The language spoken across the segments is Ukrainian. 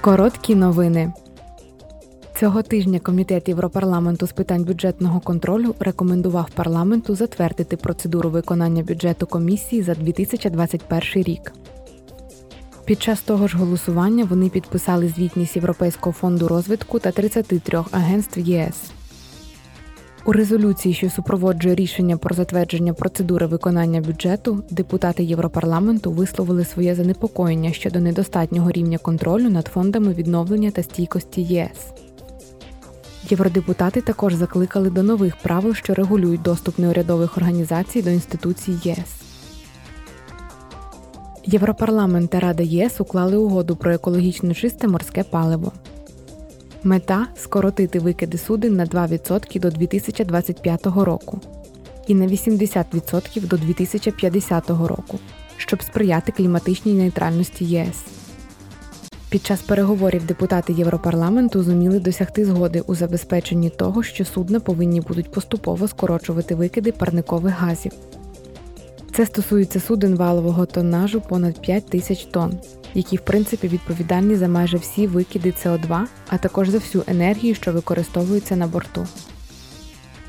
Короткі новини. Цього тижня Комітет Європарламенту з питань бюджетного контролю рекомендував парламенту затвердити процедуру виконання бюджету комісії за 2021 рік. Під час того ж голосування вони підписали звітність Європейського фонду розвитку та 33 агентств ЄС. У резолюції, що супроводжує рішення про затвердження процедури виконання бюджету, депутати Європарламенту висловили своє занепокоєння щодо недостатнього рівня контролю над фондами відновлення та стійкості ЄС. Євродепутати також закликали до нових правил, що регулюють доступ неурядових організацій до інституцій ЄС. Європарламент та Рада ЄС уклали угоду про екологічно чисте морське паливо. Мета скоротити викиди суден на 2% до 2025 року і на 80% до 2050 року, щоб сприяти кліматичній нейтральності ЄС. Під час переговорів депутати Європарламенту зуміли досягти згоди у забезпеченні того, що судна повинні будуть поступово скорочувати викиди парникових газів. Це стосується суден валового тоннажу понад 5 тисяч тонн, які в принципі відповідальні за майже всі викиди СО2, а також за всю енергію, що використовується на борту.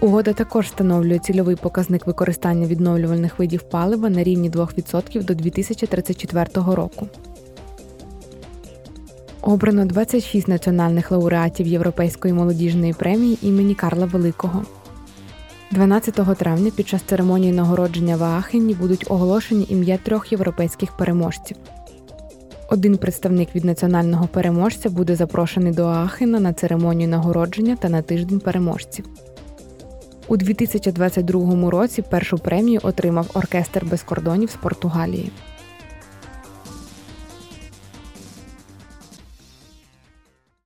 Угода також встановлює цільовий показник використання відновлювальних видів палива на рівні 2% до 2034 року. Обрано 26 національних лауреатів Європейської молодіжної премії імені Карла Великого. 12 травня під час церемонії нагородження в Аахені будуть оголошені ім'я трьох європейських переможців. Один представник від національного переможця буде запрошений до Аахена на церемонію нагородження та на тиждень переможців. У 2022 році першу премію отримав оркестр без кордонів з Португалії.